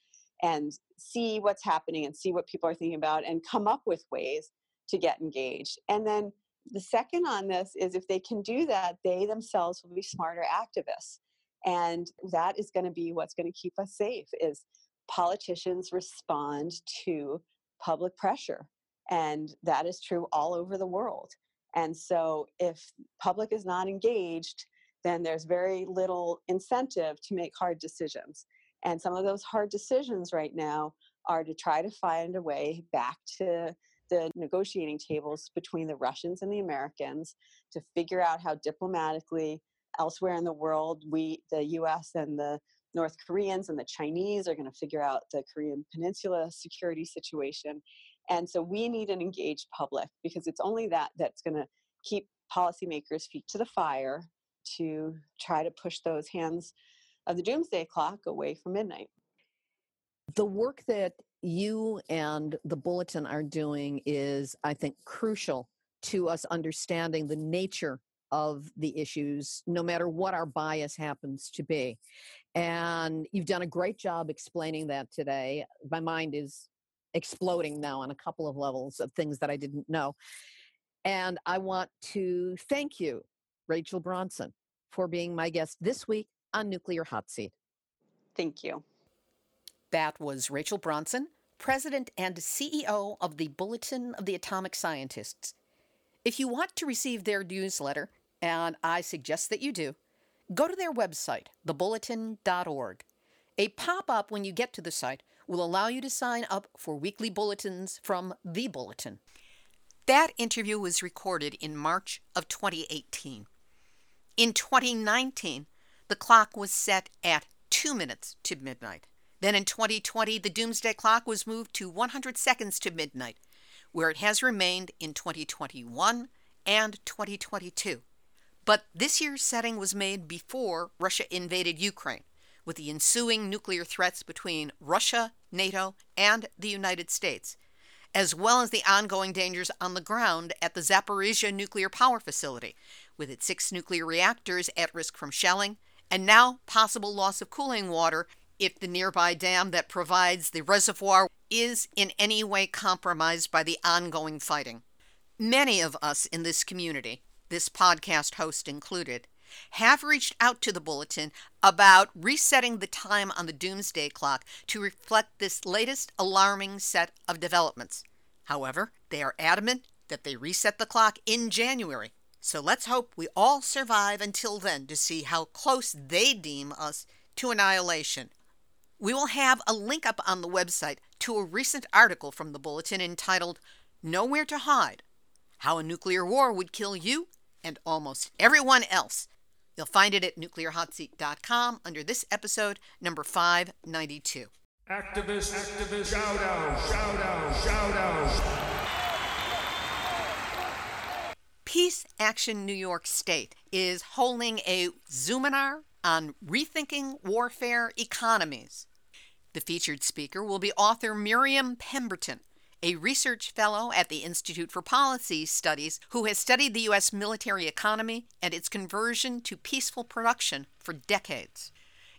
and see what's happening and see what people are thinking about and come up with ways to get engaged. And then the second on this is if they can do that, they themselves will be smarter activists. And that is going to be what's going to keep us safe is politicians respond to public pressure. And that is true all over the world. And so if public is not engaged, then there's very little incentive to make hard decisions. And some of those hard decisions right now are to try to find a way back to the negotiating tables between the Russians and the Americans to figure out how diplomatically elsewhere in the world we the US and the North Koreans and the Chinese are going to figure out the Korean Peninsula security situation. And so we need an engaged public because it's only that that's going to keep policymakers' feet to the fire to try to push those hands of the doomsday clock away from midnight. The work that you and the bulletin are doing is, I think, crucial to us understanding the nature of the issues, no matter what our bias happens to be. And you've done a great job explaining that today. My mind is exploding now on a couple of levels of things that I didn't know. And I want to thank you, Rachel Bronson, for being my guest this week on Nuclear Hot Seat. Thank you. That was Rachel Bronson, President and CEO of the Bulletin of the Atomic Scientists. If you want to receive their newsletter, and I suggest that you do, go to their website, thebulletin.org. A pop up when you get to the site will allow you to sign up for weekly bulletins from The Bulletin. That interview was recorded in March of 2018. In 2019, the clock was set at two minutes to midnight. Then in 2020, the doomsday clock was moved to 100 seconds to midnight, where it has remained in 2021 and 2022. But this year's setting was made before Russia invaded Ukraine, with the ensuing nuclear threats between Russia, NATO, and the United States, as well as the ongoing dangers on the ground at the Zaporizhia nuclear power facility, with its six nuclear reactors at risk from shelling, and now possible loss of cooling water if the nearby dam that provides the reservoir is in any way compromised by the ongoing fighting. Many of us in this community this podcast host included, have reached out to the bulletin about resetting the time on the doomsday clock to reflect this latest alarming set of developments. However, they are adamant that they reset the clock in January. So let's hope we all survive until then to see how close they deem us to annihilation. We will have a link up on the website to a recent article from the bulletin entitled Nowhere to Hide How a Nuclear War Would Kill You and almost everyone else. You'll find it at nuclearhotseat.com under this episode, number 592. Activist, activist, shout out, shout out, shout out. Peace Action New York State is holding a Zoominar on rethinking warfare economies. The featured speaker will be author Miriam Pemberton, a research fellow at the Institute for Policy Studies who has studied the U.S. military economy and its conversion to peaceful production for decades.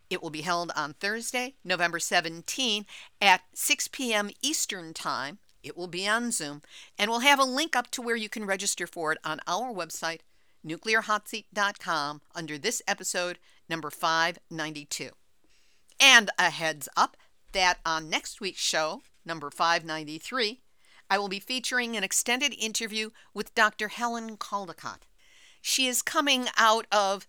It will be held on Thursday, November 17 at 6 p.m. Eastern Time. It will be on Zoom, and we'll have a link up to where you can register for it on our website, nuclearhotseat.com, under this episode, number 592. And a heads up that on next week's show, number 593, I will be featuring an extended interview with Dr. Helen Caldicott. She is coming out of,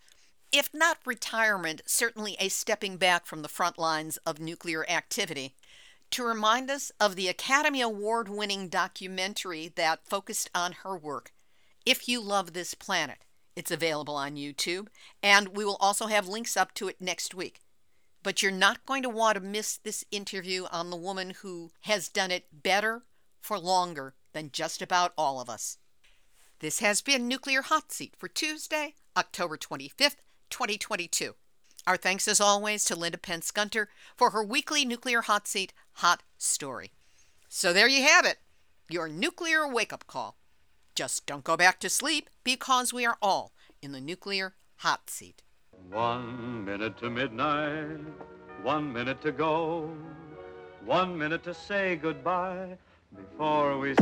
if not retirement, certainly a stepping back from the front lines of nuclear activity to remind us of the Academy Award winning documentary that focused on her work, If You Love This Planet. It's available on YouTube, and we will also have links up to it next week. But you're not going to want to miss this interview on the woman who has done it better for longer than just about all of us. This has been Nuclear Hot Seat for Tuesday, October 25th, 2022. Our thanks, as always, to Linda Pentz Gunter for her weekly Nuclear Hot Seat Hot Story. So there you have it, your nuclear wake up call. Just don't go back to sleep because we are all in the nuclear hot seat. One minute to midnight, one minute to go, one minute to say goodbye before we.